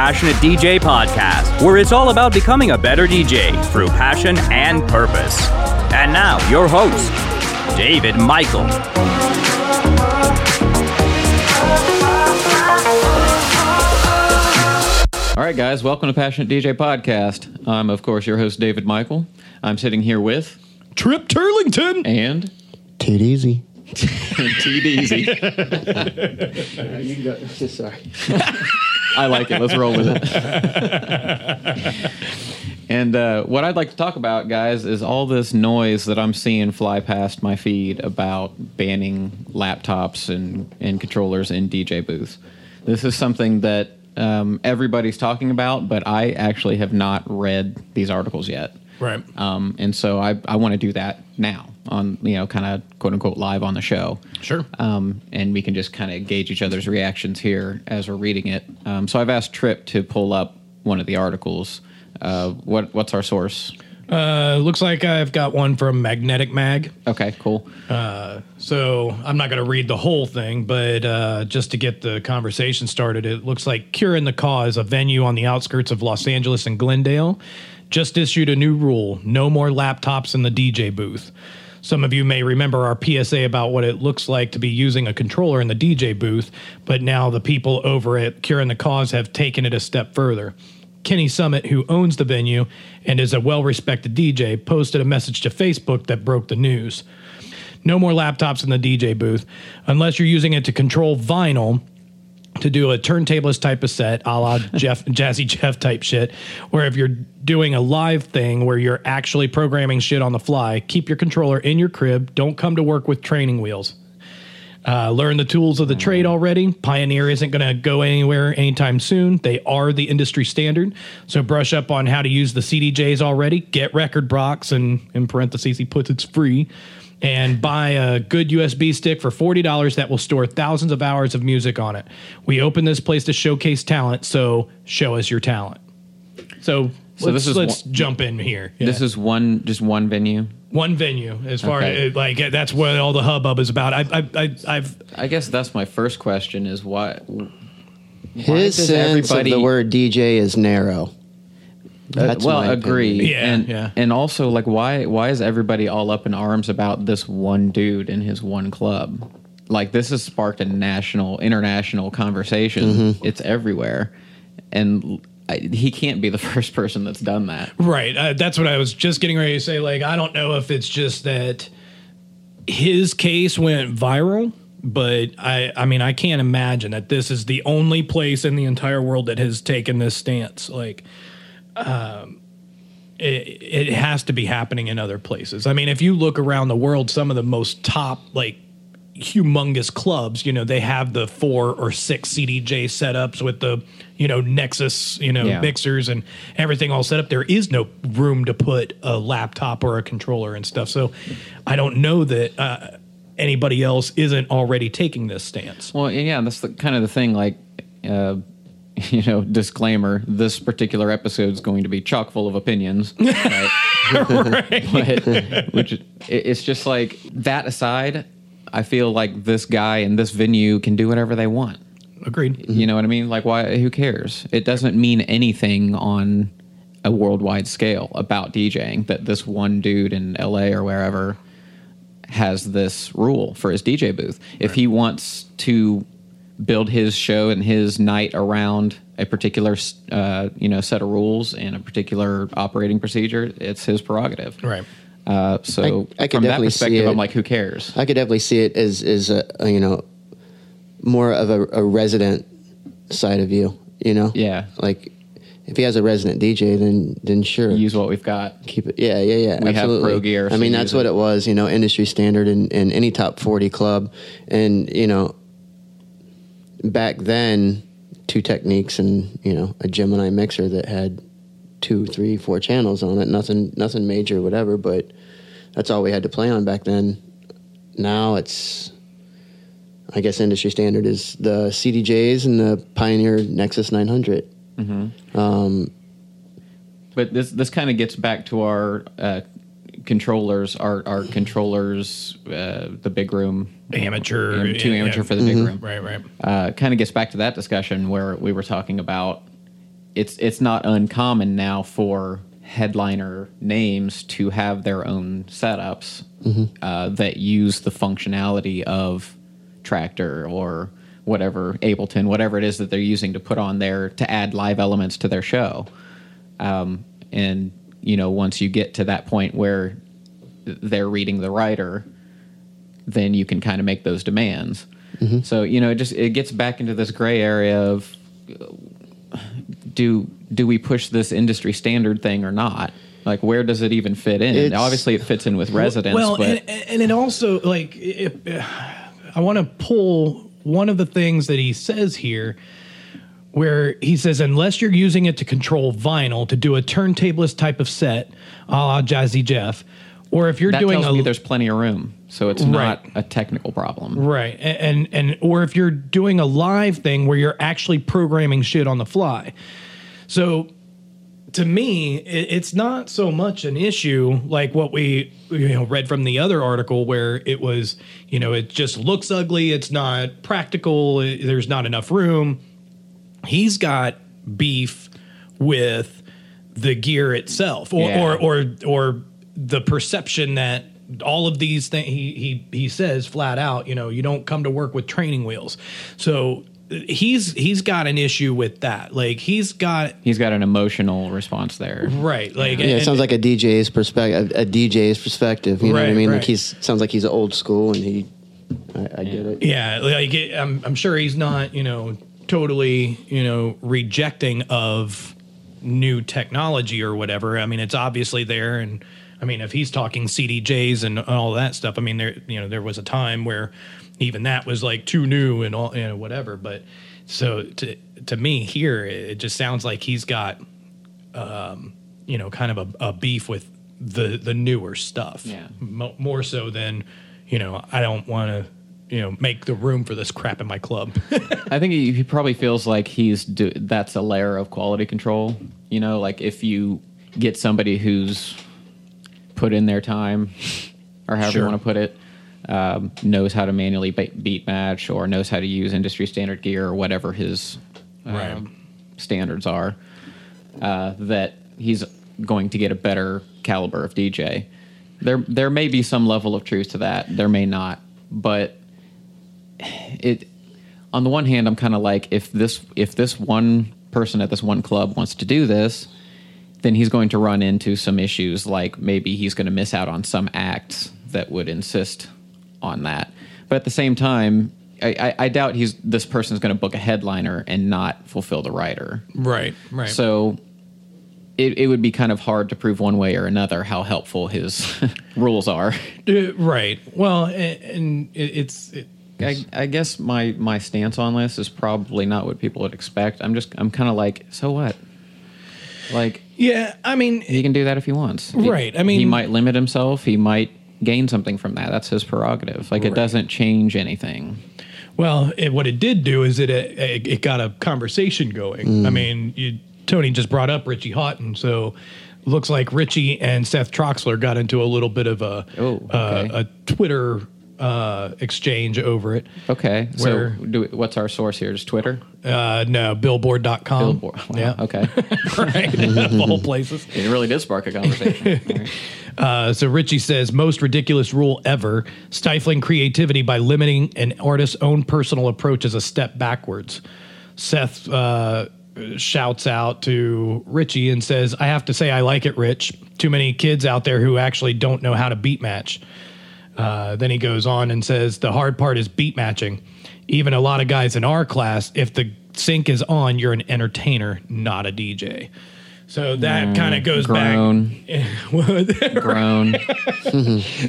Passionate DJ podcast, where it's all about becoming a better DJ through passion and purpose. And now, your host, David Michael. All right, guys, welcome to Passionate DJ Podcast. I'm, of course, your host, David Michael. I'm sitting here with Trip Turlington. and Take it easy. T Easy. You can go. Sorry. I like it. Let's roll with it. and uh, what I'd like to talk about, guys, is all this noise that I'm seeing fly past my feed about banning laptops and, and controllers in DJ booths. This is something that um, everybody's talking about, but I actually have not read these articles yet. Right. Um, and so I, I want to do that now on, you know, kind of quote unquote live on the show. Sure. Um, and we can just kind of gauge each other's reactions here as we're reading it. Um, so I've asked Trip to pull up one of the articles. Uh, what What's our source? Uh, looks like I've got one from Magnetic Mag. Okay, cool. So I'm not going to read the whole thing, but uh, just to get the conversation started, it looks like Cure in the Cause, a venue on the outskirts of Los Angeles and Glendale, just issued a new rule no more laptops in the DJ booth. Some of you may remember our PSA about what it looks like to be using a controller in the DJ booth, but now the people over at Cure in the Cause have taken it a step further. Kenny Summit, who owns the venue and is a well respected DJ, posted a message to Facebook that broke the news. No more laptops in the DJ booth unless you're using it to control vinyl to do a turntablist type of set, a la Jeff Jazzy Jeff type shit. Or if you're doing a live thing where you're actually programming shit on the fly, keep your controller in your crib. Don't come to work with training wheels. Uh, learn the tools of the trade already. Pioneer isn't going to go anywhere anytime soon. They are the industry standard. So brush up on how to use the CDJs already. Get Rekordbox, and in parentheses, he puts it's free. And buy a good USB stick for $40 that will store thousands of hours of music on it. We open this place to showcase talent, so show us your talent. So, So let's, this is let's one- jump in here. This is one, just one venue. one venue as far Okay. as like that's what all the hubbub is about. I, I, I, I've I guess that's my first question: is why? His does sense everybody- of the word DJ is narrow. That's well, my agree. opinion. Yeah, and, yeah. And also, like, why why is everybody all up in arms about this one dude and his one club? Like, this has sparked a national, international conversation. Mm-hmm. It's everywhere, and I, he can't be the first person that's done that. Right. Uh, that's what I was just getting ready to say. Like, I don't know if it's just that his case went viral, but I, I mean, I can't imagine that this is the only place in the entire world that has taken this stance. Like, um, it, it has to be happening in other places. I mean, if you look around the world, some of the most top, like, humongous clubs, you know, they have the four or six CDJ setups with the, you know, Nexus, you know, Yeah. mixers and everything all set up. There is no room to put a laptop or a controller and stuff. So I don't know that uh, anybody else isn't already taking this stance. Well, yeah, that's the kind of the thing. Like, uh, you know, disclaimer: this particular episode is going to be chock full of opinions. Right? but, which it- it's just like that aside. I feel like this guy and this venue can do whatever they want. Agreed. You know what I mean? Like, why? Who cares? It doesn't mean anything on a worldwide scale about DJing that this one dude in LA or wherever has this rule for his DJ booth. If he wants to build his show and his night around a particular, uh, you know, set of rules and a particular operating procedure, it's his prerogative. Right. Uh, so I- I could from that definitely see perspective, it. I'm like, who cares? I could definitely see it as as a, a, you know more of a, a resident side of you. You know. Yeah. Like if he has a resident DJ, then then sure. Use what we've got. keep it. Yeah, yeah, yeah. We have pro gear, I mean, that's what it. it was. You know, industry standard in, in any top forty club, and you know, back then, two Technics and you know a Gemini mixer that had two, three, four channels on it. Nothing, nothing major, whatever. But that's all we had to play on back then. Now it's. I guess industry standard is the CDJs and the Pioneer Nexus 900. But this this kind of gets back to our uh, controllers, our our controllers, uh, the big room, Amateur. and two yeah, amateur yeah. for the big room. Right, right. Uh, kind of gets back to that discussion where we were talking about it's it's not uncommon now for headliner names to have their own setups uh, that use the functionality of Traktor or whatever Ableton, whatever it is that they're using to put on there to add live elements to their show. Um, and you know, once you get to that point where they're reading the rider, then you can kind of make those demands. Mm-hmm. So you know, it just it gets back into this gray area of do do we push this industry standard thing or not? Like, where does it even fit in? It's- Obviously, it fits in with residents, Well, but and, and it also like if, I want to pull one of the things that he says here, where he says unless you're using it to control vinyl to do a turntablist type of set, a la Jazzy Jeff, or if you're that doing a there's plenty of room, so it's not a technical problem. Right. A- And, and or if you're doing a live thing where you're actually programming shit on the fly. So to me, it, it's not so much an issue like what we you know read from the other article where it was, you know, it just looks ugly, it's not practical, it- there's not enough room. He's got beef with the gear itself or Yeah. or or or the perception that all of these things he he he says flat out you know you don't come to work with training wheels so he's he's got an issue with that like he's got He's got an emotional response there. right like Yeah, it sounds like a DJ's perspective. A, a DJ's perspective. You know what I mean? right. Like he's sounds like he's old school, and he. I, I get it. Yeah, like it, I'm, I'm sure he's not, you know, totally, you know, rejecting of new technology or whatever. I mean, it's obviously there, and I mean, if he's talking CDJs and all that stuff, I mean, there, you know, there was a time where even that was like too new and all, you know, whatever. But so to to me here, it just sounds like he's got, um, you know, kind of a, a beef with the the newer stuff. Yeah. Mo- more so than, you know, I don't want to, you know, make the room for this crap in my club. I think he, he probably feels like he's do, that's a layer of quality control. You know, like if you get somebody who's put in their time, or however Sure. you want to put it, um, knows how to manually beat match or knows how to use industry standard gear or whatever his um, Right. standards are, uh, that he's going to get a better caliber of DJ. There, there may be some level of truth to that. There may not, but it on the one hand i'm kind of like if this if this one person at this one club wants to do this then he's going to run into some issues like maybe he's going to miss out on some acts that would insist on that but at the same time i, I, I doubt he's this person's going to book a headliner and not fulfill the rider right, right. so it, it would be kind of hard to prove one way or another how helpful his rules are Uh, right. Well, and, and it, it's it, I, I guess my my stance on this is probably not what people would expect. I'm just I'm kind of like, so what? Like yeah. I mean, he can do that if he wants. He- Right, I mean- he might limit himself. He might gain something from that. That's his prerogative. Like it doesn't change anything. Well, it, what it did do is it it, it got a conversation going. I mean, you, Tony just brought up Richie Hawtin, so looks like Richie and Seth Troxler got into a little bit of a Oh, okay. uh, a Twitter uh, exchange over it. Okay, Where- so do we, what's our source here? Just Twitter. Uh, no, Billboard.com. Billboard. Wow, Yeah. Okay. right. of all places. it really did spark a conversation. Right. Uh, so Richie says most ridiculous rule ever: stifling creativity by limiting an artist's own personal approach is a step backwards. Seth uh, shouts out to Richie and says, "I have to say I like it, Rich. Too many kids out there who actually don't know how to beat match." Uh, then he goes on and says, "The hard part is beat matching. Even a lot of guys in our class, if the sync is on, you're an entertainer, not a DJ." So that kind of goes Grown, back. grown.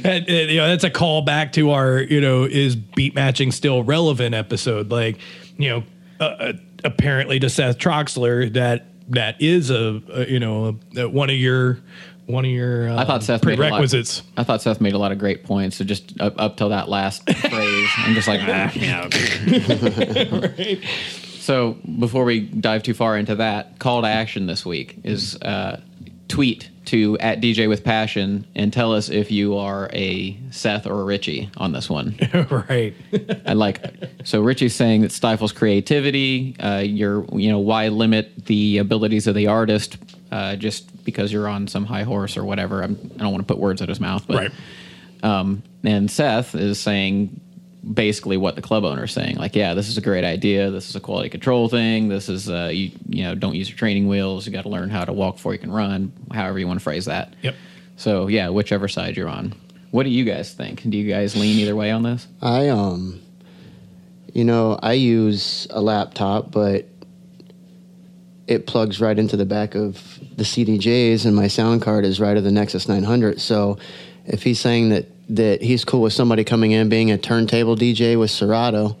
And, you know, that's a call back to our, you know, is beat matching still relevant episode? Like, you know, uh, uh, apparently to Seth Troxler, that that is a, a you know a, one of your one of your uh, I thought Seth made a lot- prerequisites. I thought Seth made a lot of great points. So just up, up till that last phrase, I'm just like, ah, yeah, okay. So before we dive too far into that, call to action this week is uh, tweet to at DJ with Passion and tell us if you are a Seth or a Richie on this one. right. I like so Richie's saying that stifles creativity. Uh, you're you know why limit the abilities of the artist uh, just because you're on some high horse or whatever. I'm, I don't want to put words in his mouth, but Right. um, and Seth is saying basically what the club owner is saying. Like, yeah, this is a great idea. This is a quality control thing. This is uh, you you know don't use your training wheels. You got to learn how to walk before you can run. However you want to phrase that. Yep. So yeah, whichever side you're on. What do you guys think? Do you guys lean either way on this? I um, you know, I use a laptop, but it plugs right into the back of the CDJs, and my sound card is right of the Nexus 900. So, if he's saying that that he's cool with somebody coming in being a turntable DJ with Serato,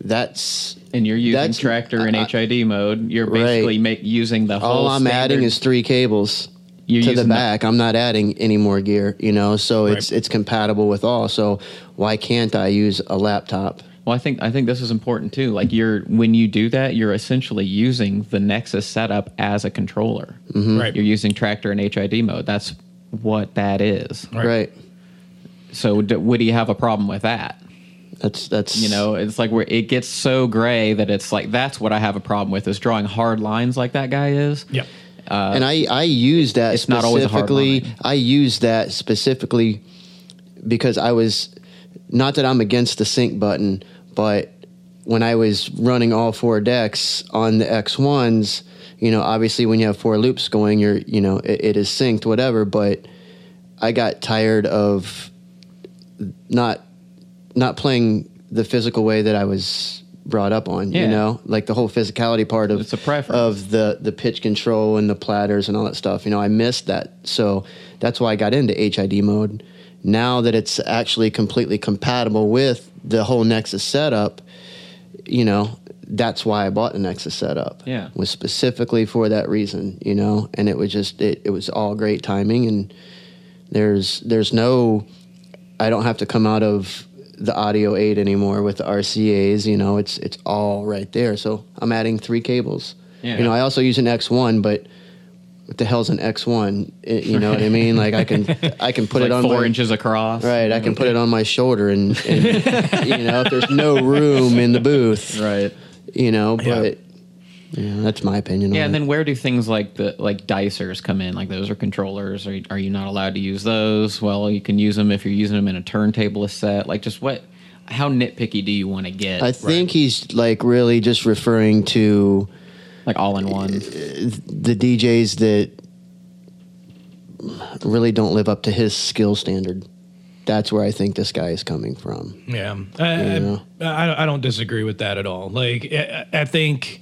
that's And you're using That's- Traktor in I- HID mode. You're basically Right. make, using the whole. all I'm adding is three cables You're to the using the- back. I'm not adding any more gear, you know. So it's it's compatible with all. So why can't I use a laptop? Well, I think I think this is important too. Like you're when you do that, you're essentially using the Nexus setup as a controller. Mm-hmm. Right. You're using Traktor and HID mode. That's what that is. Right. right. So d- would he have a problem with that? That's that's You know, it's like where it gets so gray that it's like that's what I have a problem with is drawing hard lines like that guy is. Yep. Uh, and I I use that it's not always hard specifically. line. I use that specifically because I was not that I'm against the sync button, but when I was running all four decks on the X1s, you know, obviously when you have four loops going, you're you know it, it is synced, whatever. But I got tired of not not playing the physical way that I was brought up on. Yeah. You know, like the whole physicality part of It's a preference. of the the pitch control and the platters and all that stuff. You know, I missed that, so that's why I got into HID mode. Now that it's actually completely compatible with the whole Nexus setup, you know, that's why I bought the Nexus setup. Yeah. was specifically for that reason. You know, and it was just it, it was all great timing and there's there's no I don't have to come out of the Audio 8 anymore with the RCA's. You know, it's it's all right there. So I'm adding three cables. Yeah. You know, I also use an X1, but what the hell's an X1? You know what I mean? Like I can I can put It's it on four my, inches across. Right, I can put it on my shoulder, and, and you know, if there's no room in the booth, Right. you know, but Yeah. know, that's my opinion. Yeah, on and it. then where do things like the like dicers come in? Like those are controllers. Are are you not allowed to use those? Well, you can use them if you're using them in a turntable set. Like just what? How nitpicky do you want to get? I think he's like really just referring to like all in one. the DJs that really don't live up to his skill standard. That's where I think this guy is coming from. Yeah, I, Yeah. I, I, I don't disagree with that at all. Like, I, I think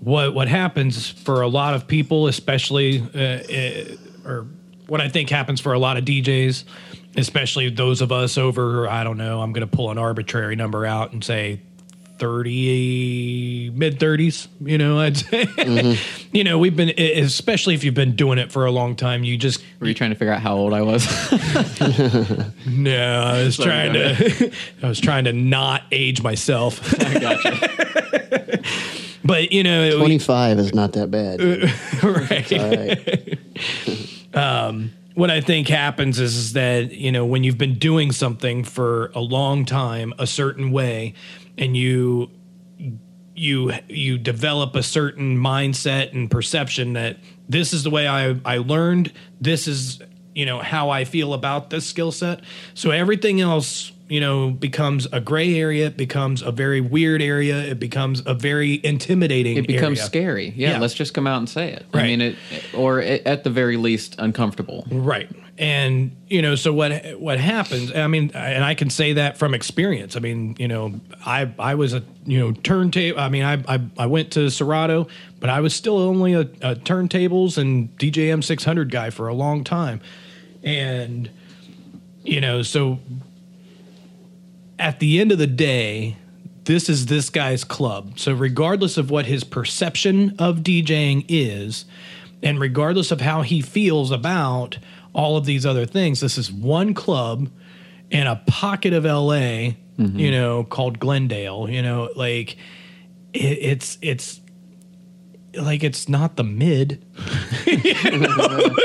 what what happens for a lot of people, especially, uh, uh, or what I think happens for a lot of DJs, especially those of us over, I don't know, I'm going to pull an arbitrary number out and say 30 mid 30s you know i'd say mm-hmm. you know we've been especially if you've been doing it for a long time you just Were you trying to figure out how old I was? no i was Sorry, trying to i was trying to not age myself I gotcha. but you know, it- 25 is not that bad. right. All right. Um, what I think happens is, is that you know when you've been doing something for a long time a certain way, and you you you develop a certain mindset and perception that this is the way I I learned. This is you know how I feel about this skill set. So everything else you know becomes a gray area. It becomes a very weird area. It becomes a very intimidating. It becomes area. scary. Yeah, Yeah. let's just come out and say it. I mean, it, or it, at the very least, uncomfortable. Right. And you know, so what what happens? I mean, and I can say that from experience. I mean, you know, I I was a you know turntable. I mean, I, I I went to Serato, but I was still only a, a turntables and DJM 600 guy for a long time, and you know, so at the end of the day, this is this guy's club. So regardless of what his perception of DJing is, and regardless of how he feels about all of these other things, this is one club in a pocket of LA, mm-hmm. you know, called Glendale. You know, like it, it's it's like it's not the mid.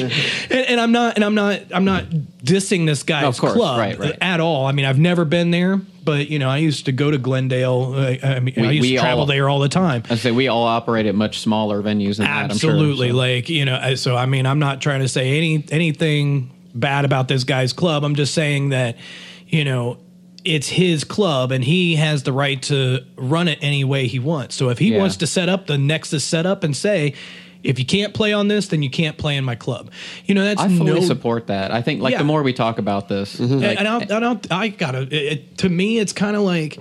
And, and I'm not and I'm not I'm not dissing this guy's Of course, club right, right. at all. I mean, I've never been there, but you know, I used to go to Glendale. Uh, I mean, I We- used we to travel all- there all the time. I say we all operate at much smaller venues than that. I'm sure, Absolutely. so. Like, you know, so I mean, I'm not trying to say any anything bad about this guy's club. I'm just saying that, you know, it's his club and he has the right to run it any way he wants. So if he Yeah. wants to set up the Nexus setup and say, if you can't play on this, then you can't play in my club. You know, that's I fully no support that. I think like Yeah. the more we talk about this, mm-hmm. and, like, and I'll, and I'll, I gotta. It, it- to me, it's kind of like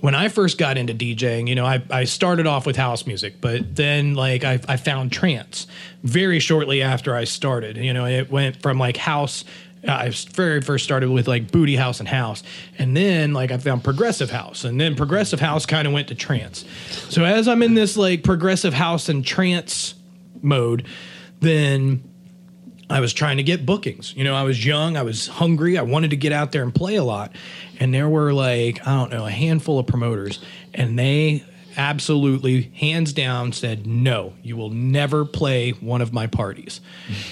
when I first got into DJing. You know, I, I started off with house music, but then like I, I found trance very shortly after I started. You know, it went from like house. I very first started with like booty house and house, and then like I found progressive house, and then progressive house kind of went to trance. So as I'm in this like progressive house and trance mode, then I was trying to get bookings. You know, I was young, I was hungry, I wanted to get out there and play a lot. And there were like, I don't know, a handful of promoters, and they absolutely, hands down, said, No, you will never play one of my parties.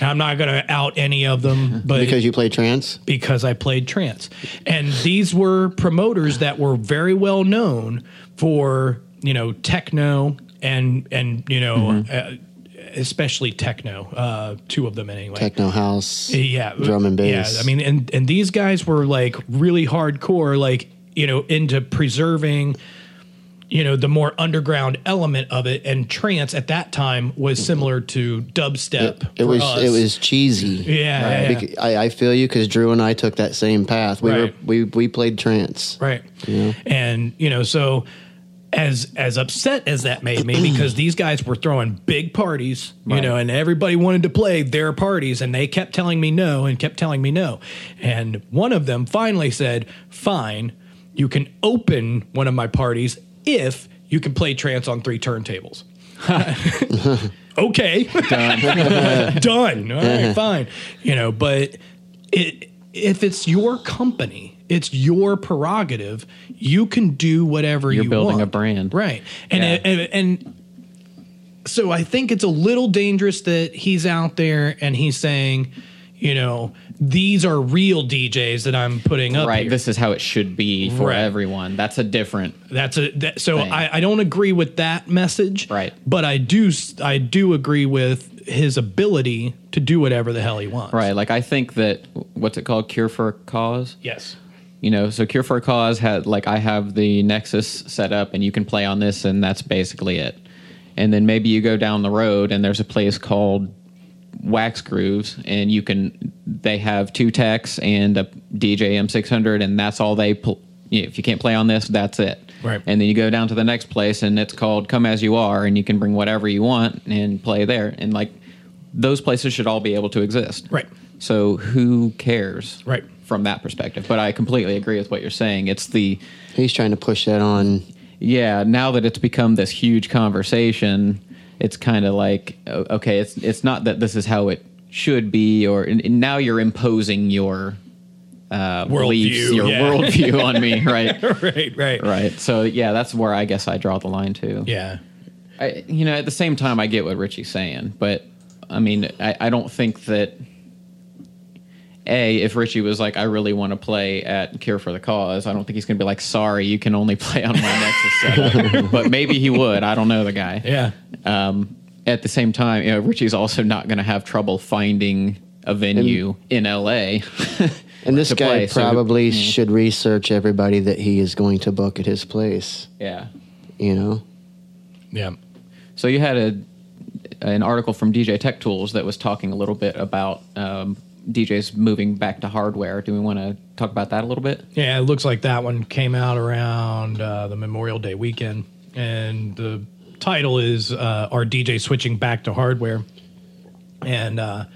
And I'm not going to out any of them, but because you play trance. because I played trance. And these were promoters that were very well known for, you know, techno and and you know, uh, especially techno, uh two of them anyway. Techno house, yeah, drum and bass. Yeah, I mean and and these guys were like really hardcore like, you know, into preserving you know the more underground element of it and trance at that time was similar to dubstep it, it was us. it was cheesy. yeah, yeah, yeah. Bec- I, I feel you because Drew and I took that same path. We Right. were we we played trance. right and you know so as as upset as that made me because these guys were throwing big parties you know and everybody wanted to play their parties and they kept telling me no and kept telling me no and one of them finally said fine you can open one of my parties if you can play trance on three turntables okay done done all right fine you know but it if it's your company it's your prerogative you can do whatever You're you building want. a brand. right and, Yeah. and and so i think it's a little dangerous that he's out there and he's saying you know these are real djs that i'm putting up right, here. this is how it should be for Right. everyone. That's a different. That's a that, so thing. I, I don't agree with that message. Right. But I do I do agree with his ability to do whatever the hell he wants. Right, like I think that what's it called, Cure for a Cause. Yes. You know, so Cure for a Cause had like I have the Nexus set up, and you can play on this, and that's basically it. And then maybe you go down the road, and there's a place called Wax Grooves, and you can they have two techs and a DJ M600, and that's all they. Pl- if you can't play on this, that's it. Right. And then you go down to the next place, and it's called Come As You Are, and you can bring whatever you want and play there. And like those places should all be able to exist. Right. So who cares? Right. From that perspective. But I completely agree with what you're saying. It's the He's trying to push that on. yeah, now that it's become this huge conversation, it's kind of like okay, it's it's not that this is how it should be or now you're imposing your uh beliefs, Worldview, your yeah. worldview on me, right? right. Right. right. So yeah, that's where I guess I draw the line too. Yeah. I, you know, at the same time, I get what Richie's saying, but I mean, I, I don't think that. A, if Richie was like, I really want to play at Cure for the Cause, I don't think he's going to be like, sorry, you can only play on my Nexus setup. but maybe he would. I don't know the guy. Yeah. Um, at the same time, you know, Richie's also not going to have trouble finding a venue in LA. And this guy play, so- probably should research everybody that he is going to book at his place. yeah. You know, Yeah. So you had a an article from DJ Tech Tools that was talking a little bit about um, DJs moving back to hardware. Do we want to talk about that a little bit? Yeah. It looks like that one came out around uh, the Memorial Day weekend, and the title is uh, "Are DJ Switching Back to Hardware?" And uh,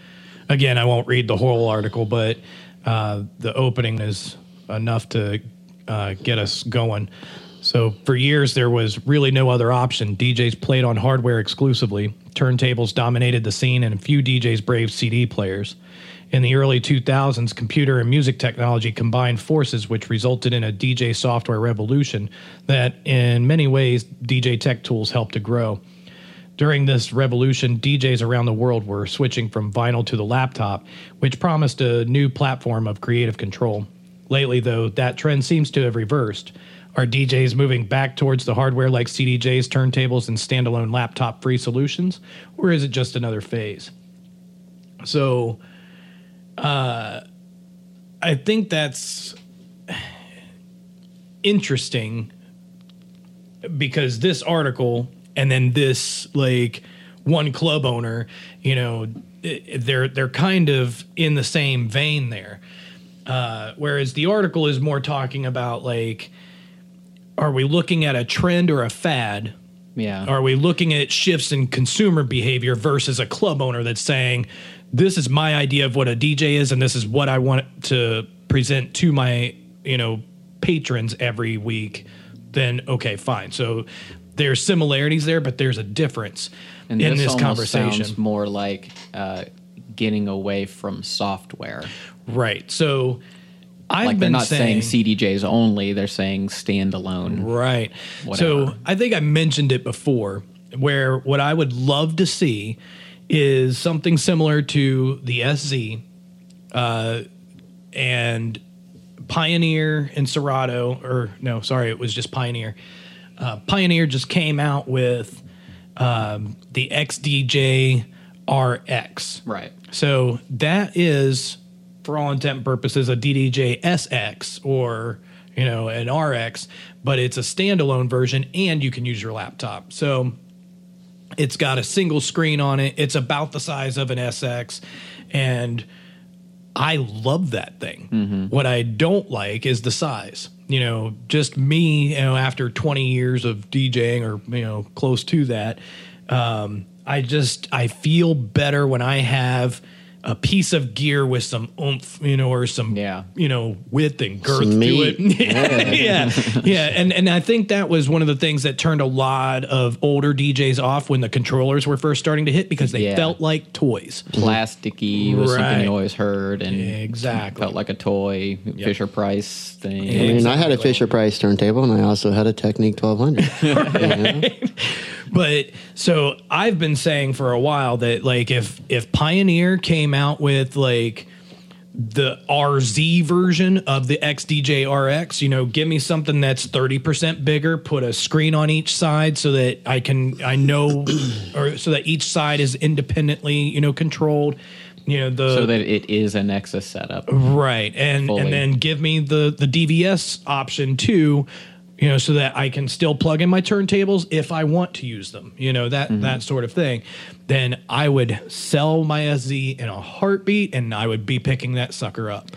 again, I won't read the whole article, but uh, the opening is enough to uh, get us going. So, for years, there was really no other option. DJs played on hardware exclusively. Turntables dominated the scene, and a few DJs braved CD players. In the early 2000s, computer and music technology combined forces, which resulted in a DJ software revolution that, in many ways, DJ Tech Tools helped to grow. During this revolution, DJs around the world were switching from vinyl to the laptop, which promised a new platform of creative control. Lately, though, that trend seems to have reversed. Are DJs moving back towards the hardware like CDJs, turntables, and standalone laptop free solutions? Or is it just another phase? So, uh, I think that's interesting because this article and then this like one club owner, you know, they're they're kind of in the same vein there. Uh, whereas the article is more talking about like, are we looking at a trend or a fad? Yeah. Are we looking at shifts in consumer behavior versus a club owner that's saying, this is my idea of what a DJ is, and this is what I want to present to my, you know, patrons every week, then okay, fine. So there's similarities there, but there's a difference and in this, this conversation. sounds more like uh, getting away from software. Right. So I've like been not saying, saying CDJs only; they're saying standalone. Right. Whatever. So I think I mentioned it before, where what I would love to see is something similar to the SZ uh, and Pioneer and Serato, or no, sorry, it was just Pioneer. Uh, Pioneer just came out with um, the XDJ RX. Right. So that is, for all intent and purposes, a DDJ SX or you know an RX, but it's a standalone version, and you can use your laptop. So it's got a single screen on it. It's about the size of an SX, and I love that thing. What I don't like is the size. You know, just me. You know, after 20 years of DJing, or you know, close to that, um, I just I feel better when I have a piece of gear with some oomph, you know, or some Yeah. you know width and girth Some to meat. it. yeah, yeah, yeah, and and I think that was one of the things that turned a lot of older DJs off when the controllers were first starting to hit because they Yeah. felt like toys. Plasticky was something Right. you always heard, and Exactly. felt like a toy. Fisher Price thing. I mean, I had a Fisher Price turntable, and I also had a Technics 1200. But so I've been saying for a while that like if if Pioneer came out with like the RZ version of the XDJ RX, you know, give me something that's 30% bigger, put a screen on each side so that I can I know or so that each side is independently, you know, controlled. You know, the so that it is a Nexus setup. Right. And Fully. and then give me the the DVS option too, you know, so that I can still plug in my turntables if I want to use them. You know, that Mm-hmm. that sort of thing. Then I would sell my SZ in a heartbeat and I would be picking that sucker up.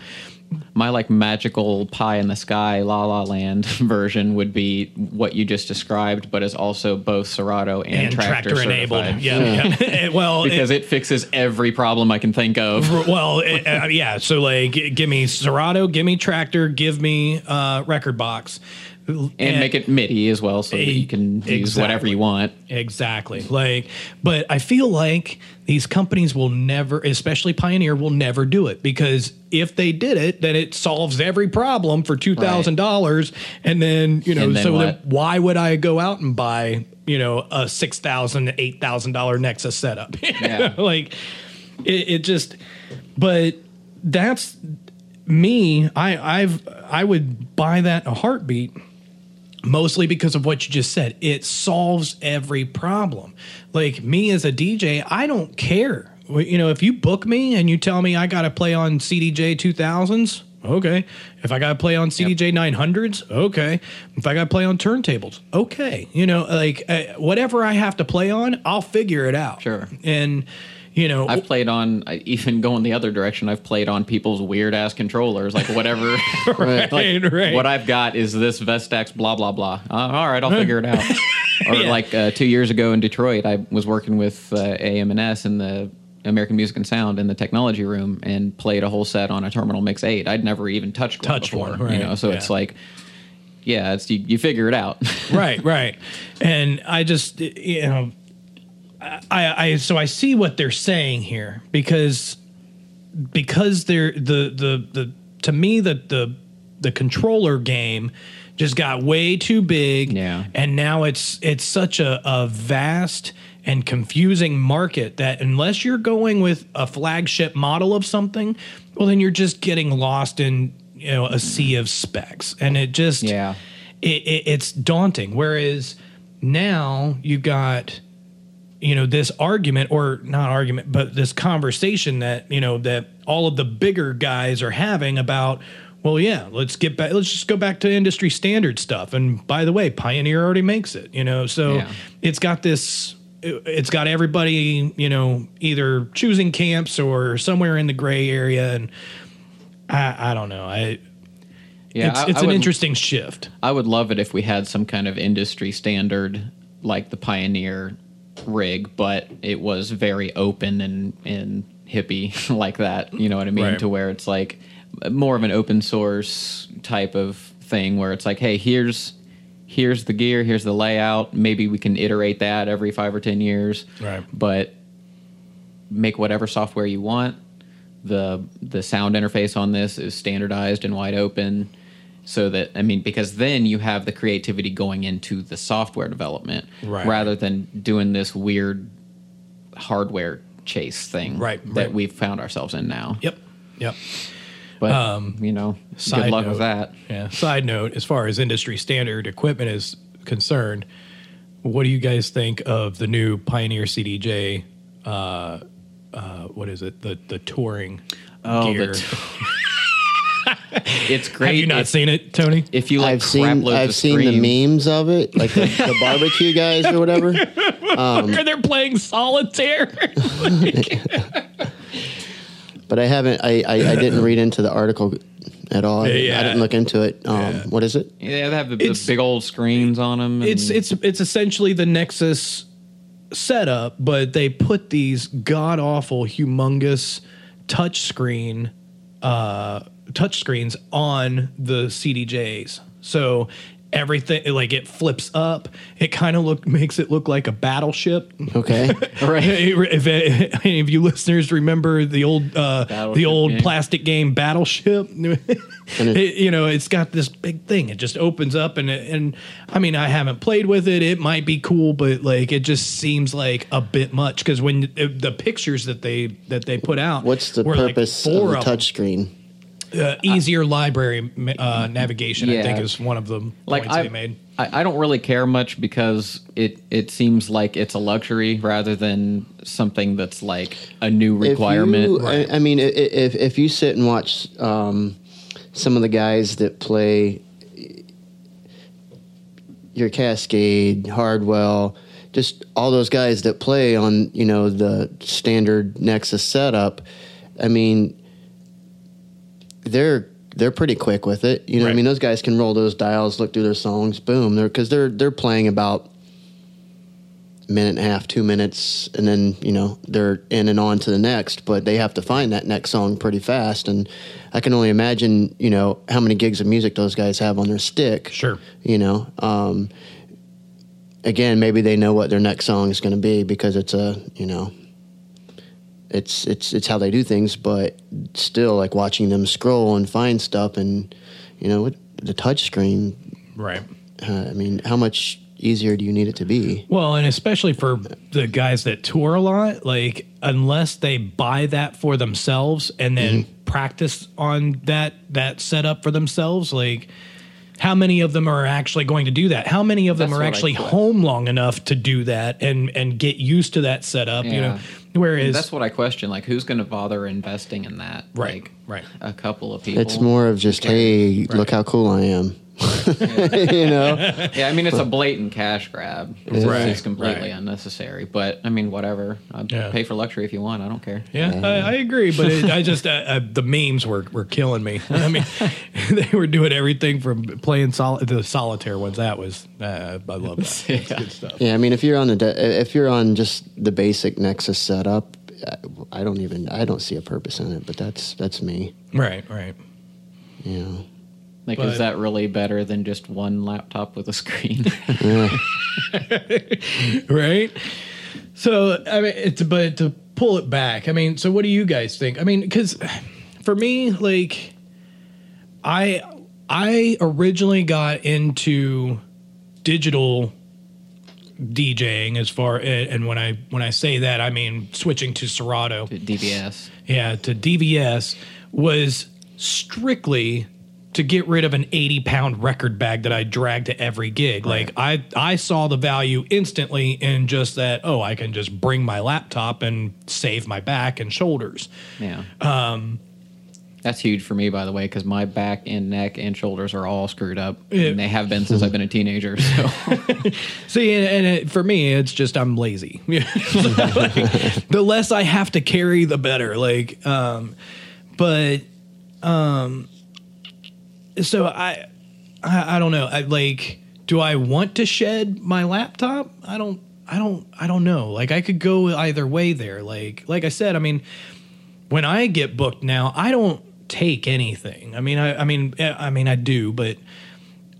My like magical pie in the sky La La Land version would be what you just described, but is also both Serato and, And Traktor, Traktor, enabled. Yeah. yeah. well, because it, it, fixes every problem I can think of. well, it, uh, yeah. So like, give me Serato, give me Traktor, give me uh, Rekordbox, and make it MIDI as well, so that you can use whatever you want. Exactly. Like, but I feel like these companies will never, especially Pioneer, will never do it because if they did it, then it solves every problem for two thousand dollars, and then you know, then so then why would I go out and buy you know a six thousand, eight thousand dollar Nexus setup? Yeah. like it, it just, but that's me. I I've I would buy that a heartbeat mostly because of what you just said. It solves every problem. Like me as a DJ, I don't care. You know, if you book me and you tell me I got to play on CDJ 2000s, okay. If I got to play on CDJ 900s, okay. If I got to play on turntables, okay. You know, like uh, whatever I have to play on, I'll figure it out. Sure. And you know, I've played on, even going the other direction, I've played on people's weird ass controllers, like whatever. right, like, right. What I've got is this Vestax blah blah blah. Uh, all right, I'll figure it out. or Yeah. like uh, two years ago in Detroit, I was working with uh, AM&S in the American Music and Sound in the technology room and played a whole set on a Terminal Mix Eight. I'd never even touched one Touched before, one, right, you know. So yeah. it's like, yeah, it's you, you figure it out. right, right. And I just, you know, I, I, so I see what they're saying here because, because they're the, the, the, to me, the, the, the controller game just got way too big. Yeah. And now it's, it's such a, a vast and confusing market that unless you're going with a flagship model of something, well, then you're just getting lost in you know a sea of specs, and it just Yeah. it, it, it's daunting. Whereas now you got you know this argument or not argument but this conversation that you know that all of the bigger guys are having about well yeah let's get back let's just go back to industry standard stuff. And by the way pioneer already makes it you know? So Yeah. it's got this it's got everybody you know either choosing camps or somewhere in the gray area. And i i don't know. I Yeah, it's, I- it's I an would- interesting shift. I would love it if we had some kind of industry standard like the Pioneer rig, but it was very open and and hippie like that. You know what I mean? Right. To where it's like more of an open source type of thing where it's like, hey, here's here's the gear, here's the layout. Maybe we can iterate that every five or ten years. Right. But make whatever software you want. The the sound interface on this is standardized and wide open so that I mean because then you have the creativity going into the software development Right. rather than doing this weird hardware chase thing Right, that right. we've found ourselves in now. yep yep But you know, Um, good luck note- with that. Yeah. Side note: as far as industry standard equipment is concerned, what do you guys think of the new Pioneer CDJ? Uh, uh, what is it? The the touring Oh, gear. the t- it's great. Have you not if, seen it, Tony? if you like I've seen I've of seen screams, the memes of it, like the, the barbecue guys or whatever. Where they're playing solitaire. But I haven't. I, I, I didn't read into the article at all. I, Yeah. I didn't look into it. Um, Yeah. What is it? Yeah, they have the, the big old screens on them. it's it's it's essentially the Nexus setup, but they put these god awful, humongous touchscreen uh, touchscreens on the CDJs. So everything like it flips up. It kind of look makes it look like a battleship. Okay. right. if any of you listeners remember the old uh, the old game. plastic game Battleship, it, you know, it's got this big thing. It just opens up and it- and I mean, I haven't played with it. It might be cool, but like it just seems like a bit much because when uh, the pictures that they that they put out, What's the like, purpose four of the touchscreen? Uh, easier library uh, navigation, I think, is one of the like points I, they made. I, I don't really care much because it it seems like it's a luxury rather than something that's like a new requirement. If you, I, I mean, i- i- if if you sit and watch um, some of the guys that play your Kaskade, Hardwell, just all those guys that play on you know the standard Nexus setup, I mean, they're they're pretty quick with it. You know, what I mean, those guys can roll those dials, look through their songs, boom. They're because they're they're playing about minute and a half, two minutes, and then you know they're in and on to the next. But they have to find that next song pretty fast, and I can only imagine you know how many gigs of music those guys have on their stick. Sure. You know, um, again, maybe they know what their next song is going to be because it's a you know. It's it's it's how they do things, but still, like watching them scroll and find stuff, and you know, with the touch screen. Right. Uh, I mean, how much easier do you need it to be? Well, and especially for the guys that tour a lot, like unless they buy that for themselves and then Mm-hmm. practice on that that setup for themselves, like how many of them are actually going to do that? How many of them That's are actually home long enough to do that and and get used to that setup? You know, Yeah. whereas That's what I question. Like, who's going to bother investing in that? Right, Like, right. A couple of people. It's more of just, hey, look how cool I am. you know, Yeah, I mean, it's a blatant cash grab. It's, Right, it's completely right. unnecessary. But I mean, whatever. I'd Yeah. pay for luxury if you want. I don't care. Yeah, I, I agree, but it, I just uh, uh, the memes were, were killing me. I mean, they were doing everything from playing sol- the solitaire ones. That was uh, I love that. That's good stuff. yeah. I mean, if you're on the de- if you're on just the basic Nexus setup, I- I don't even I don't see a purpose in it. But that's that's me. Right, right. You know, Like, But- is that really better than just one laptop with a screen? right? So I mean, it's but to pull it back. I mean, so what do you guys think? I mean, because for me, like, I I originally got into digital DJing as far eh, and when I when I say that I mean switching to Serato DVS. yeah to DVS was strictly to get rid of an 80 pound record bag that I drag to every gig. Like I I saw the value instantly in just that oh I can just bring my laptop and save my back and shoulders. Yeah. Um, that's huge for me, by the way, because my back and neck and shoulders are all screwed up, and they have been since I've been a teenager. So See, and, and it, for me, it's just I'm lazy. Like, the less I have to carry, the better. Like, um, but, um, so I, I, I don't know. I like, do I want to shed my laptop? I don't. I don't. I don't know. Like, I could go either way there. Like, like I said, I mean, when I get booked now, I don't take anything. I mean, I, I mean, eh, I mean, I do, but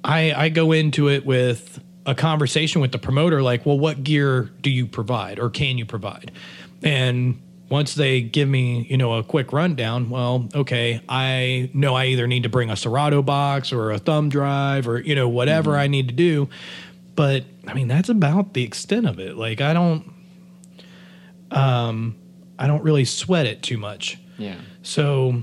I I go into it with a conversation with the promoter, like, well, what gear do you provide or can you provide? And once they give me, you know, a quick rundown, well, okay, I know I either need to bring a Serato box or a thumb drive or you know whatever I need to do. But I mean, that's about the extent of it. Like, I don't, um, I don't really sweat it too much. yeah, So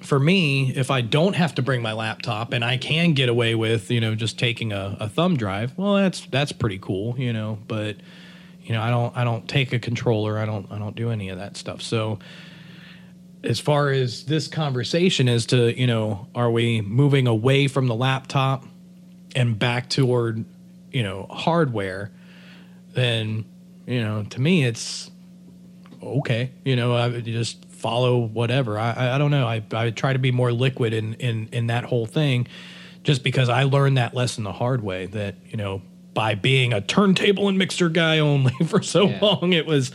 for me, if I don't have to bring my laptop and I can get away with, you know, just taking a, a thumb drive, well that's that's pretty cool, you know, but you know, I don't I don't take a controller, I don't I don't do any of that stuff. So as far as this conversation is to, you know, are we moving away from the laptop and back toward, you know, hardware, then, you know, to me it's okay. You know, I just follow whatever. I, I, don't know. I, I try to be more liquid in, in, in that whole thing just because I learned that lesson the hard way that, you know, by being a turntable and mixer guy only for so Yeah. long, it was,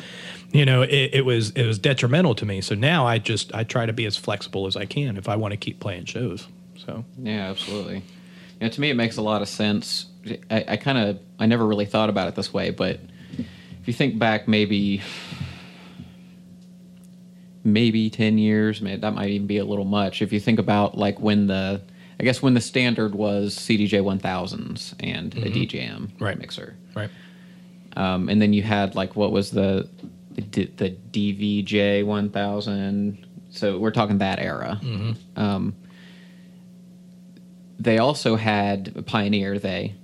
you know, it, it was, it was detrimental to me. So now I just, I try to be as flexible as I can if I want to keep playing shows. So, yeah, absolutely. You know, to me, it makes a lot of sense. I, I kind of I never really thought about it this way, but if you think back, maybe maybe 10 years maybe that might even be a little much if you think about like when the i guess when the standard was cdj 1000s and a djm Right. mixer right. um, and then you had like what was the the, the dvj 1000 so we're talking that era um, they also had pioneer they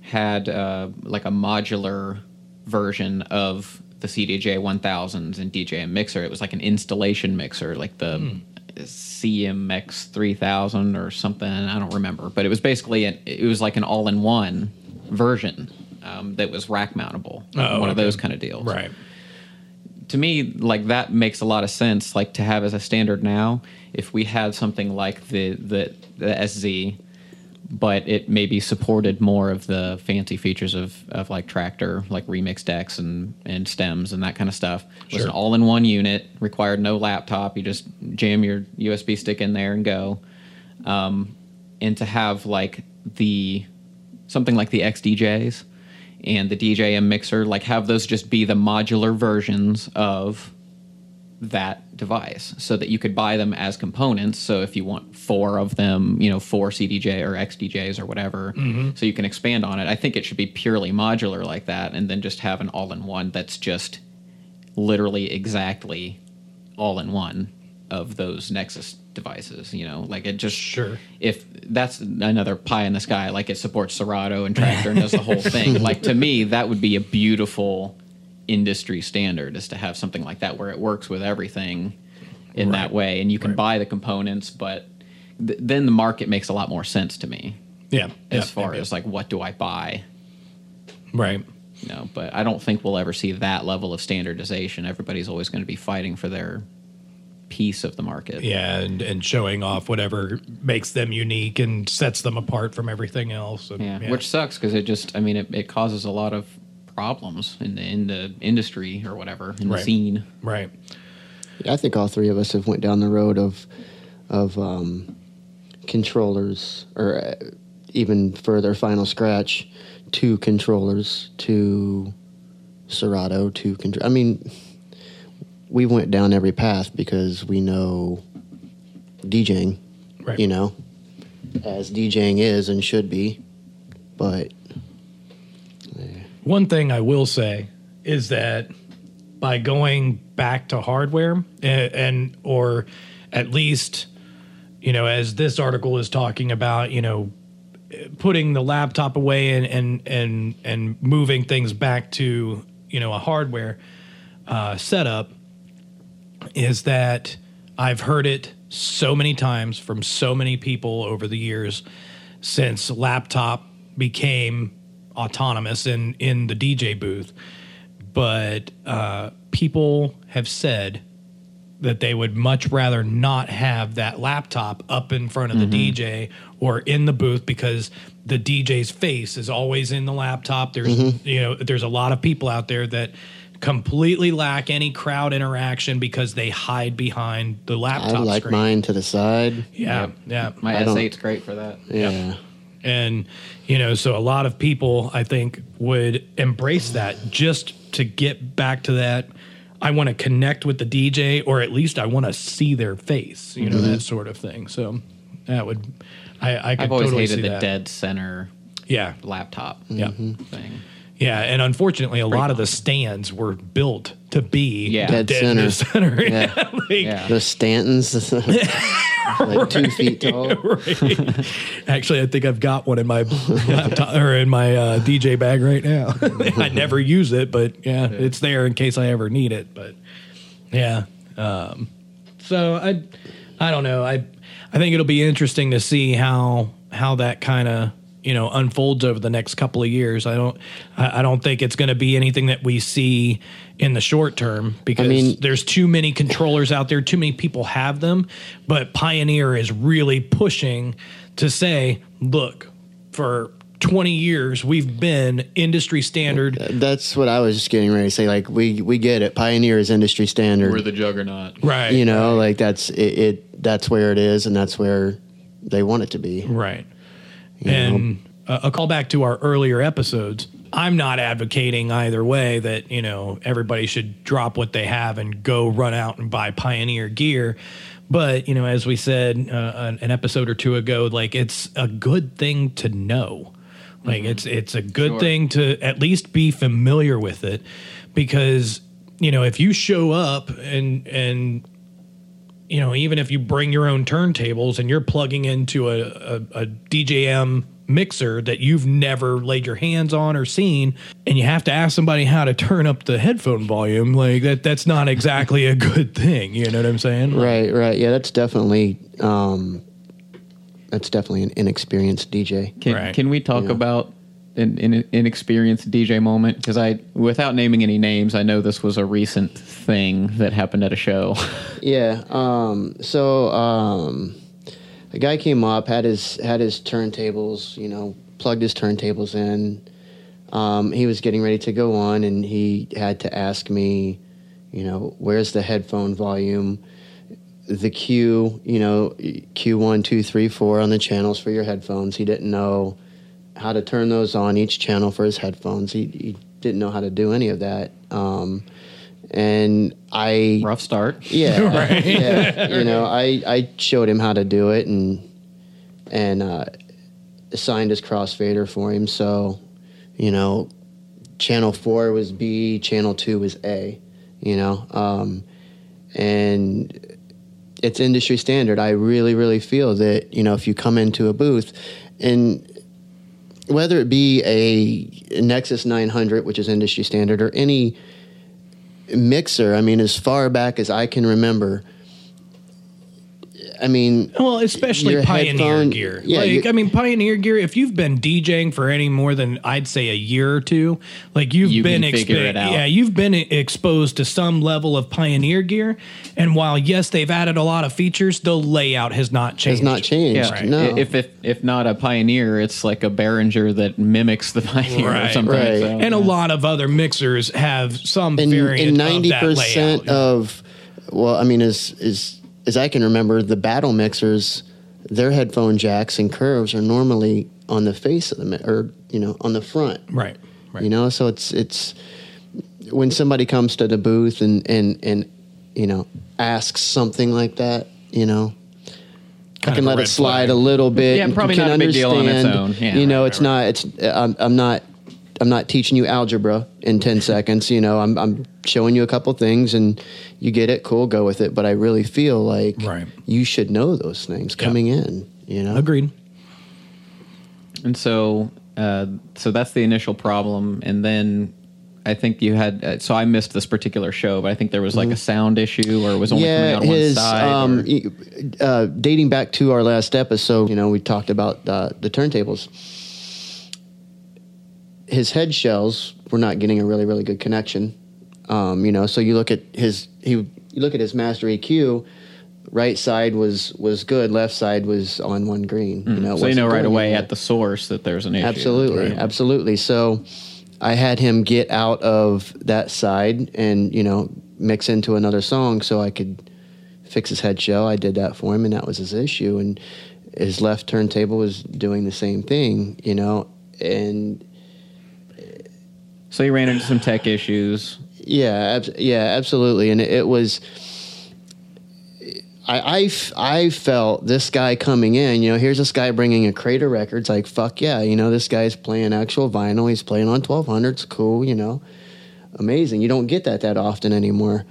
had uh, like a modular version of the CDJ 1000s and DJM mixer. It was like an installation mixer, like the CMX 3000 or something. I don't remember, but it was basically an, it was like an all-in-one version um, that was rack mountable, Oh, one of those kind of deals Right. to me, like that makes a lot of sense. Like to have as a standard now, if we had something like the the, the SZ, but it maybe supported more of the fancy features of, of like Traktor, like remix decks and and stems and that kind of stuff. It was an all in one unit, required no laptop. You just jam your USB stick in there and go. Um, and to have like the something like the XDJs and the DJM mixer, like have those just be the modular versions of that device so that you could buy them as components. So if you want four of them, you know, four CDJ or XDJs or whatever, mm-hmm. so you can expand on it. I think it should be purely modular like that and then just have an all in one that's just literally exactly all in one of those Nexus devices, you know, like it just Sure. if that's another pie in the sky, like it supports Serato and Traktor and does the whole thing. Like to me, that would be a beautiful industry standard is to have something like that where it works with everything in that way, and you can Right. buy the components, but th- then the market makes a lot more sense to me Yeah. as yeah, far yeah, as like what do I buy, right. you know. But I don't think we'll ever see that level of standardization. Everybody's always going to be fighting for their piece of the market. Yeah, and, and showing off whatever makes them unique and sets them apart from everything else. And, Yeah, which sucks because it just, I mean, it, it causes a lot of problems in the in the industry or whatever in Right. the scene. right. I think all three of us have went down the road of of um, controllers, or uh, even further, Final Scratch to controllers to Serato to control. I mean, we went down every path because we know DJing, Right. you know, as DJing is and should be, but one thing I will say is that by going back to hardware and, and or at least you know as this article is talking about you know putting the laptop away and and and and moving things back to you know a hardware uh, setup is that I've heard it so many times from so many people over the years since laptop became autonomous in in the DJ booth. But uh, people have said that they would much rather not have that laptop up in front of the DJ or in the booth because the DJ's face is always in the laptop. There's you know there's a lot of people out there that completely lack any crowd interaction because they hide behind the laptop. I laptop like screen. mine to the side. Yeah, yeah. My I don't- S8's great for that. Yeah. And, you know, so a lot of people, I think, would embrace that just to get back to that. I want to connect with the DJ, or at least I want to see their face, you know, mm-hmm. that sort of thing. So that would, I, I could I've always totally hated see the that. dead center Yeah. laptop Yeah. thing. Yeah. And unfortunately, a lot of the stands were built to be Yeah. dead, Dead center. center. Yeah. Like, Yeah. The Stantons, like two feet tall. right. Actually, I think I've got one in my laptop or in my uh, DJ bag right now. I never use it, but yeah, it's there in case I ever need it. But yeah, um, so I, I don't know. I, I think it'll be interesting to see how how that kind of you know unfolds over the next couple of years. I don't, I, I don't think it's going to be anything that we see in the short term because mean- there's too many controllers out there. Too many people have them, but Pioneer is really pushing to say, look, for 20 years we've been industry standard. That's what I was just getting ready to say. Like we we get it. Pioneer is industry standard. We're the juggernaut. Right. you know, like that's it, it. That's where it is, and that's where they want it to be. Right. And uh, a call back to our earlier episodes. I'm not advocating either way that, you know, everybody should drop what they have and go run out and buy Pioneer gear. But, you know, as we said uh, an, an episode or two ago, like it's a good thing to know. Like it's it's a good Sure. thing to at least be familiar with it because, you know, if you show up and and you know, even if you bring your own turntables and you're plugging into a, a, a DJM mixer that you've never laid your hands on or seen, and you have to ask somebody how to turn up the headphone volume, like that, that's not exactly a good thing. You know what I'm saying? Right, right. Yeah, that's definitely um, that's definitely an inexperienced DJ. Can, Right. can we talk Yeah. about an, an inexperienced DJ moment? Because I, without naming any names, I know this was a recent thing that happened at a show. Yeah. Um, so um, a guy came up, had his had his turntables, you know, plugged his turntables in. Um, he was getting ready to go on, and he had to ask me, you know, where's the headphone volume? The Q, you know, Q one, two, three, four on the channels for your headphones. He didn't know how to turn those on each channel for his headphones. He, he didn't know how to do any of that. Um, and I Rough start. yeah, yeah. You know, I I showed him how to do it and and uh, assigned his crossfader for him. So, you know, channel four was B, channel two was A. You know, um, and it's industry standard. I really, really feel that you know if you come into a booth and whether it be a Nexus 900, which is industry standard, or any mixer, I mean, as far back as I can remember, I mean, Well, especially Pioneer headphone- gear. yeah, like, I mean, Pioneer gear. If you've been DJing for any more than I'd say a year or two, like you've You been can figure it out. yeah, you've been exposed to some level of Pioneer gear. And while yes, they've added a lot of features, the layout has not changed. has not changed. Yeah, Right. No. if if if not a pioneer, it's like a Behringer that mimics the pioneer or Right. something. Right. So, And a lot of other mixers have some and variant and ninety of that percent layout. of well, I mean, as as as I can remember, the battle mixers, their headphone jacks and curves are normally on the face of the mi- or you know on the front. right, right. You know, so it's it's when somebody comes to the booth and and and you know asks something like that, you know. Kind I can let it slide flag. a little bit. Yeah, and probably not a big deal on its own. Yeah, you know, right, it's not. It's I'm I'm not I'm not teaching you algebra in 10 seconds. You know, I'm, I'm showing you a couple things and you get it. Cool. Go with it. But I really feel like Right. you should know those things coming in, you know? Agreed. And so, uh, so that's the initial problem, and then I think you had. Uh, so I missed this particular show, but I think there was like a sound issue, or it was only coming Mm-hmm. Out on his one side. um, or- uh, dating back to our last episode, you know, we talked about uh, the turntables. His head shells were not getting a really, really good connection. Um, you know, so you look at his he you look at his master EQ. Right side was was good. Left side was on one green. You know, Mm. so you know right away at the source that there's an issue. Absolutely, absolutely. So I had him get out of that side and you know mix into another song so I could fix his head shell. I did that for him, and that was his issue. And his left turntable was doing the same thing, you know. And So you ran into some tech issues. yeah, abs- yeah, absolutely. And it, it was. I, I, f- I felt this guy coming in, you know, here's this guy bringing a Crater Records, like, fuck yeah, you know, this guy's playing actual vinyl. He's playing on 1200s, cool, you know, amazing. You don't get that that often anymore.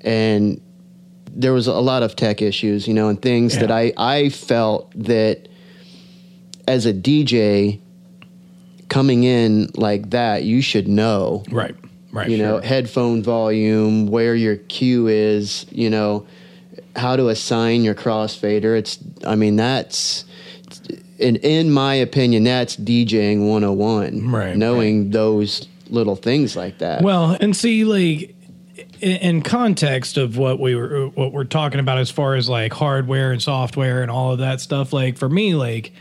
And there was a lot of tech issues, you know, and things that I, I felt that as a DJ coming in like that, you should know Right. Right. you know headphone volume where your cue is you know how to assign your crossfader it's i mean that's in in my opinion that's djing 101 Right, knowing those little things like that Well, and see, like in, in context of what we were what we're talking about as far as like hardware and software and all of that stuff. Like for me, like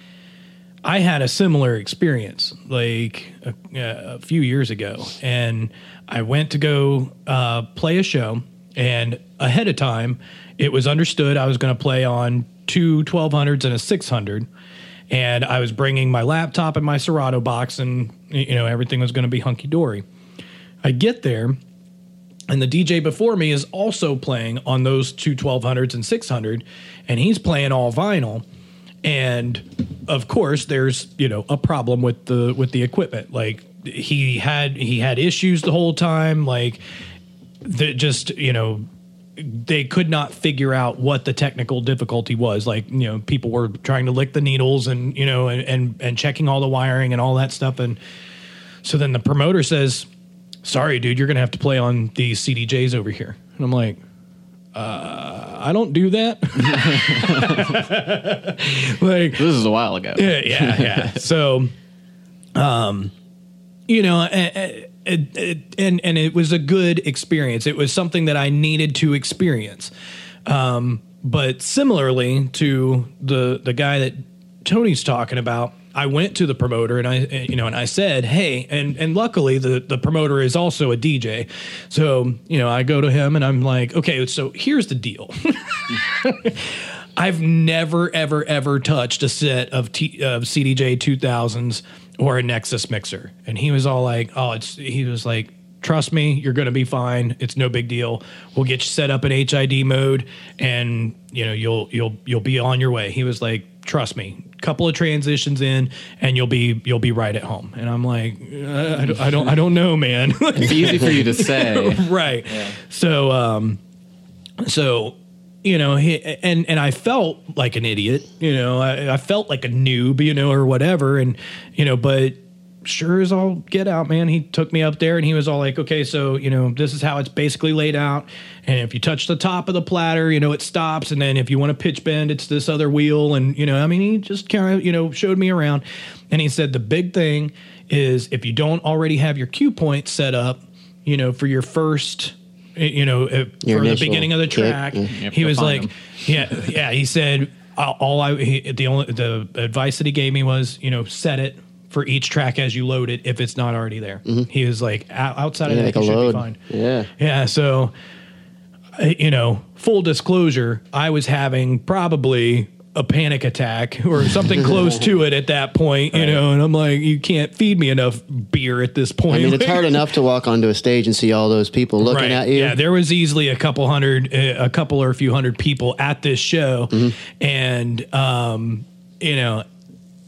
I had a similar experience like a, a few years ago, and I went to go uh, play a show, and ahead of time, it was understood I was going to play on two 1200s and a 600 and I was bringing my laptop and my Serato box, and you know everything was going to be hunky dory. I get there, and the DJ before me is also playing on those two 1200s and 600, and he's playing all vinyl. And of course, there's you know a problem with the with the equipment. Like he had he had issues the whole time. Like that just you know they could not figure out what the technical difficulty was. Like, you know, people were trying to lick the needles and, you know, and, and, and checking all the wiring and all that stuff. And so then the promoter says, sorry, dude, you're to have to play on these CDJs over here. And I'm like, uh, I don't do that. like, This is a while ago. yeah, yeah, yeah. so, um, you know, and, and and it was a good experience. It was something that I needed to experience. Um, but similarly to the the guy that Tony's talking about, I went to the promoter and I you know and I said, "Hey," and and luckily the the promoter is also a DJ. So, you know, I go to him and I'm like, "Okay, so here's the deal." I've never, ever, ever touched a set of, T, of CDJ 2000s or a Nexus mixer. And he was all like, oh, it's, he was like, trust me, you're going to be fine. It's no big deal. We'll get you set up in HID mode and, you know, you'll, you'll, you'll be on your way. He was like, trust me, couple of transitions in and you'll be, you'll be right at home. And I'm like, uh, I, don't, I don't, I don't know, man. It's easy for you to say. right. So, um, so you know, he, and and I felt like an idiot. You know, I, I felt like a noob. You know, or whatever. And you know, but sure as all get out, man. He took me up there and he was all like, okay, so you know, this is how it's basically laid out. And if you touch the top of the platter, you know, it stops. And then if you want to pitch bend, it's this other wheel. And you know, I mean, he just kind of you know showed me around. And he said the big thing is if you don't already have your cue point set up, you know, for your first you know, uh, Your for the beginning of the track, yeah. Yep, he was find like, yeah, yeah. He said all I he, the only the advice that he gave me was you know set it for each track as you load it if it's not already there. He was like "O- outside of Yeah, that like should load. be fine. Yeah. Yeah, so you know, full disclosure, I was having probably a panic attack or something close to it at that point, you know, and I'm like, you can't feed me enough beer at this point. I mean, it's hard enough to walk onto a stage and see all those people looking at you. Yeah, there was easily a couple hundred, uh, a couple or a few hundred people at this show, Mm-hmm. and um, you know,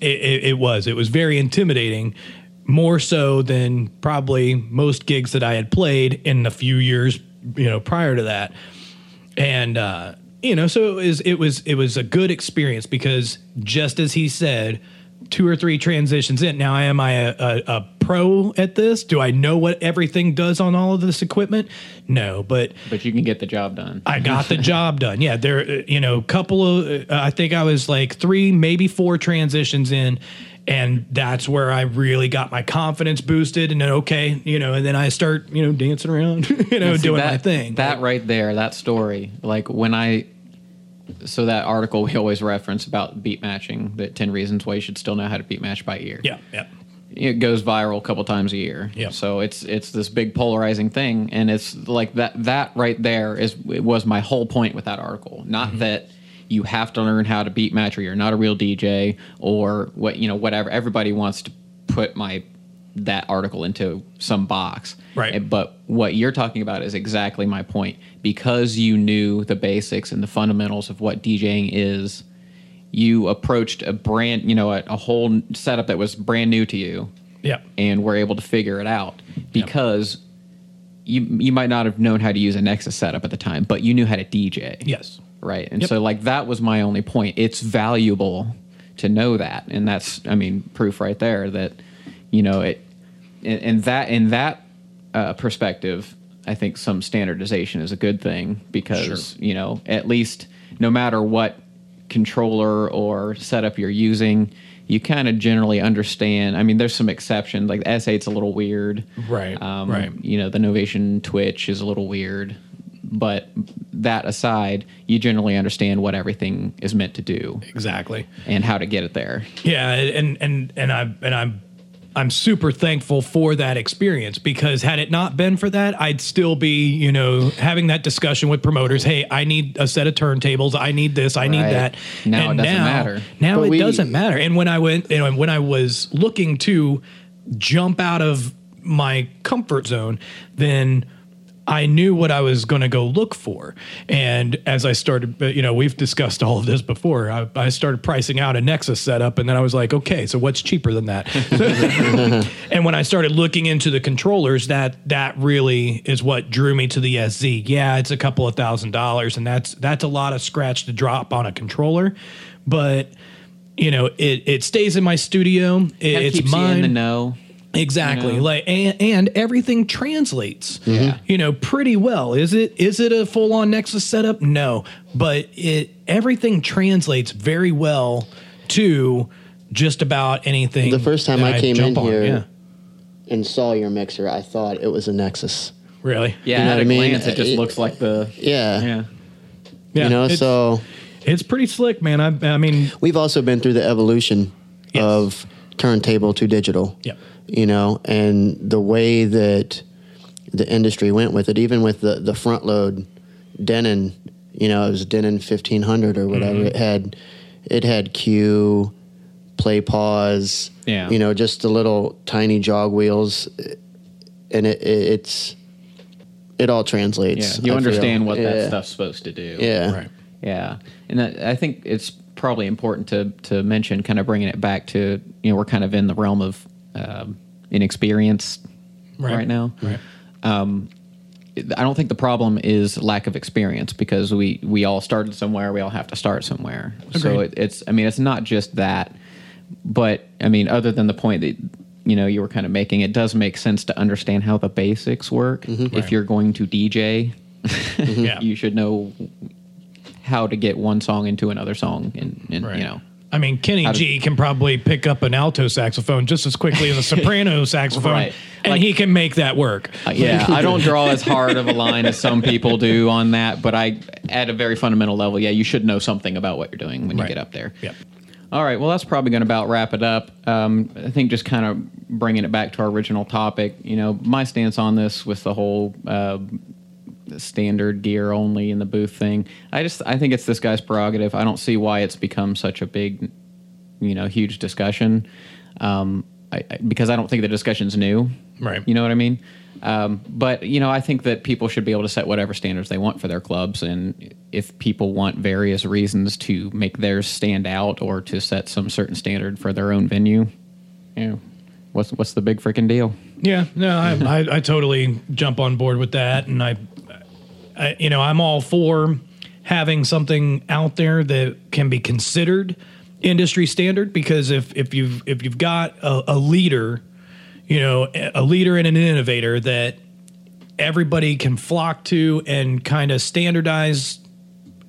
it, it, it was it was very intimidating more so than probably most gigs that I had played in the few years, you know, prior to that. And uh, you know, so it was it was it was a good experience because just as he said, two or three transitions in. Now, am I a, a, a pro at this? Do I know what everything does on all of this equipment? No, but But you can get the job done. I got the job done. Yeah, there, uh, you know, couple of, uh, I think I was like three, maybe four transitions in, and that's where I really got my confidence boosted. And then okay, you know, and then I start, you know, dancing around, you know, See, doing that, my thing. That right there, that story. Like when I, so that article we always reference about beat matching, that ten reasons why you should still know how to beat match by ear. yeah, yeah, it goes viral a couple times a year. Yeah. So it's it's this big polarizing thing, and it's like that that right there is it was my whole point with that article. Not Mm-hmm. that you have to learn how to beat match or you're not a real DJ or what you know whatever. Everybody wants to put my that article into some box. Right. But what you're talking about is exactly my point. Because you knew the basics and the fundamentals of what DJing is, you approached a brand, you know, a, a whole setup that was brand new to you yeah, and were able to figure it out because you you might not have known how to use a Nexus setup at the time, but you knew how to DJ. yes, Right. And Yep. so like that was my only point. It's valuable to know that. And that's I mean, proof right there that, you know, it in, in that in that uh, perspective, I think some standardization is a good thing because, you know, at least no matter what controller or setup you're using, you kind of generally understand. I mean, there's some exceptions. Like the S8's a little weird. Right, Um, right. You know, the Novation Twitch is a little weird. But that aside, you generally understand what everything is meant to do exactly. and how to get it there. Yeah, and and and I and I'm I'm super thankful for that experience because had it not been for that, I'd still be, you know, having that discussion with promoters. Hey, I need a set of turntables. I need this. I need that. Now and it doesn't now, matter. Now But it we- doesn't matter. And when I went, you know, when I was looking to jump out of my comfort zone, then I knew what I was going to go look for. And as I started, uh, you know, we've discussed all of this before. I, I started pricing out a Nexus setup, and then I was like, okay, so what's cheaper than that? and when I started looking into the controllers, that that really is what drew me to the SZ. Yeah, it's a couple of thousand dollars, and that's that's a lot of scratch to drop on a controller, but. You know, it, it stays in my studio. It, it's keeps mine. you in the know. Exactly. you know? Like and, and everything translates. Yeah. You know, pretty well. Is it is it a full on Nexus setup? No. But it everything translates very well to just about anything. The first time that I came in on. here- Yeah. and saw your mixer, I thought it was a Nexus. Really? Yeah, You know at what a I mean? glance, it just It- looks like the. Yeah. Yeah. Yeah. you know, it's, so it's pretty slick, man. I I mean, we've also been through the evolution Yes. of turntable to digital. Yep. You know, and the way that the industry went with it, even with the, the front load Denon, you know, it was Denon fifteen hundred or whatever. Mm-hmm. It had it had cue, play pause, Yeah. you know, just the little tiny jog wheels and it, it it's it all Yeah. translates. You I feel. understand what Yeah. that stuff's supposed to do. Yeah. right. Yeah, and I I think it's probably important to to mention, kind of bringing it back to you know we're kind of in the realm of um, inexperience right, Right. now. Right. Um, I don't think the problem is lack of experience because we we all started somewhere. We all have to start somewhere. So it, it's I mean it's not just that, but I mean other than the point that you know you were kind of making, it does make sense to understand how the basics work. Mm-hmm. If Right. you're going to DJ, Yeah. Mm-hmm. you should know how to get one song into another song, and, and Right. you know. I mean, Kenny How to- G can probably pick up an alto saxophone just as quickly as a soprano saxophone, Right. and Like- he can make that work. Uh, yeah, I don't draw as hard of a line as some people do on that, but I, at a very fundamental level, yeah, you should know something about what you're doing when Right. you get up there. Yep. All right, well, that's probably going to about wrap it up. Um, I think just kind of bringing it back to our original topic. You know, my stance on this with the whole uh, standard gear only in the booth thing. I just I think it's this guy's prerogative. I don't see why it's become such a big, you know, huge discussion. Um, I, I, because I don't think the discussion's new. Right. You know what I mean? Um, but you know, I think that people should be able to set whatever standards they want for their clubs, and if people want various reasons to make theirs stand out or to set some certain standard for their own venue, you know, what's what's the big freaking deal? Yeah, no, I, I, I totally jump on board with that, and I, You know, I'm all for having something out there that can be considered industry standard because if if you've if you've got a, a leader, you know, a leader and an innovator that everybody can flock to and kind of standardize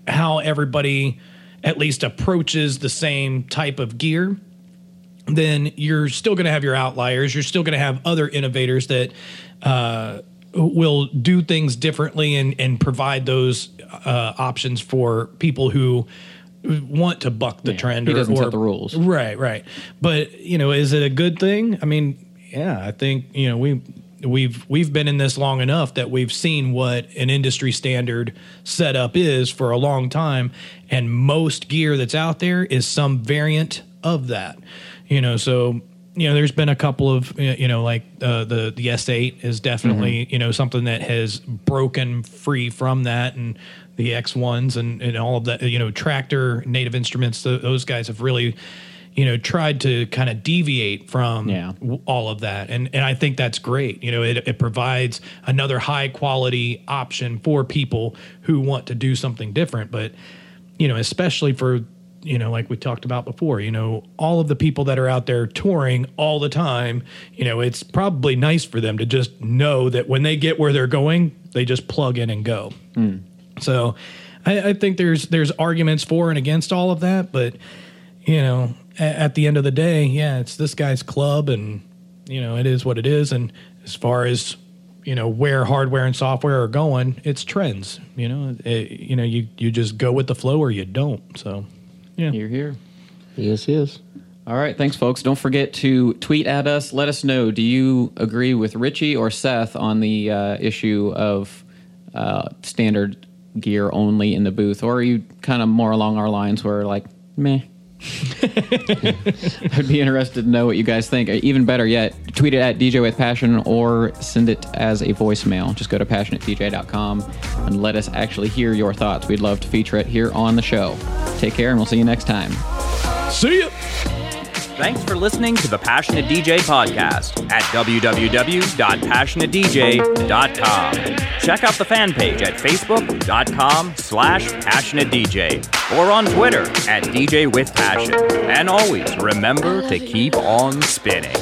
how everybody at least approaches the same type of gear then you're still going to have your outliers. You're still going to have other innovators that uh, will do things differently and, and provide those uh, options for people who want to buck the Yeah, trend. he or, doesn't set or- the rules. Right, right. But you know, is it a good thing? I mean, yeah, I think you know we. We've we've been in this long enough that we've seen what an industry standard setup is for a long time, and most gear that's out there is some variant of that. You know, so you know, there's been a couple of you know, like uh, the the S8 is definitely you know something that has broken free from that, and the X1s and and all of that. You know, Traktor, Native Instruments, th- those guys have really you know tried to kind of deviate from Yeah. all of that and and I think that's great you know it, it provides another high quality option for people who want to do something different but you know especially for you know like we talked about before you know all of the people that are out there touring all the time you know it's probably nice for them to just know that when they get where they're going they just plug in and go hmm. so I, I think there's there's arguments for and against all of that, but you know, a- at the end of the day, yeah, it's this guy's club, and you know, it is what it is. And as far as you know, where hardware and software are going, it's trends. You know, It- you know, you you just go with the flow or you don't. So, yeah, You're here. Yes, yes. All right, thanks, folks. Don't forget to tweet at us. Let us know. Do you agree with Richie or Seth on the uh, issue of uh, standard gear only in the booth, or are you kind of more along our lines where like, meh? I'd be interested to know what you guys think. Uh, even better yet, tweet it at DJ with Passion or send it as a voicemail. Just go to passionatedj.com and let us actually hear your thoughts. We'd love to feature it here on the show. Take care, and we'll see you next time. see ya. Thanks for listening to the Passionate DJ podcast at www.passionatedj.com. Check out the fan page at facebook.com slash passionatedj or on Twitter at DJ with Passion. And always remember to keep on spinning.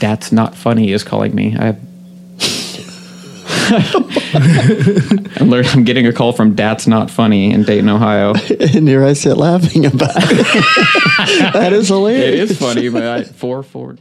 That's not funny is calling me. I I'm, learning, I'm getting a call from That's Not Funny in Dayton, Ohio. And here I sit laughing about it. that is hilarious. It is funny, but I, four four.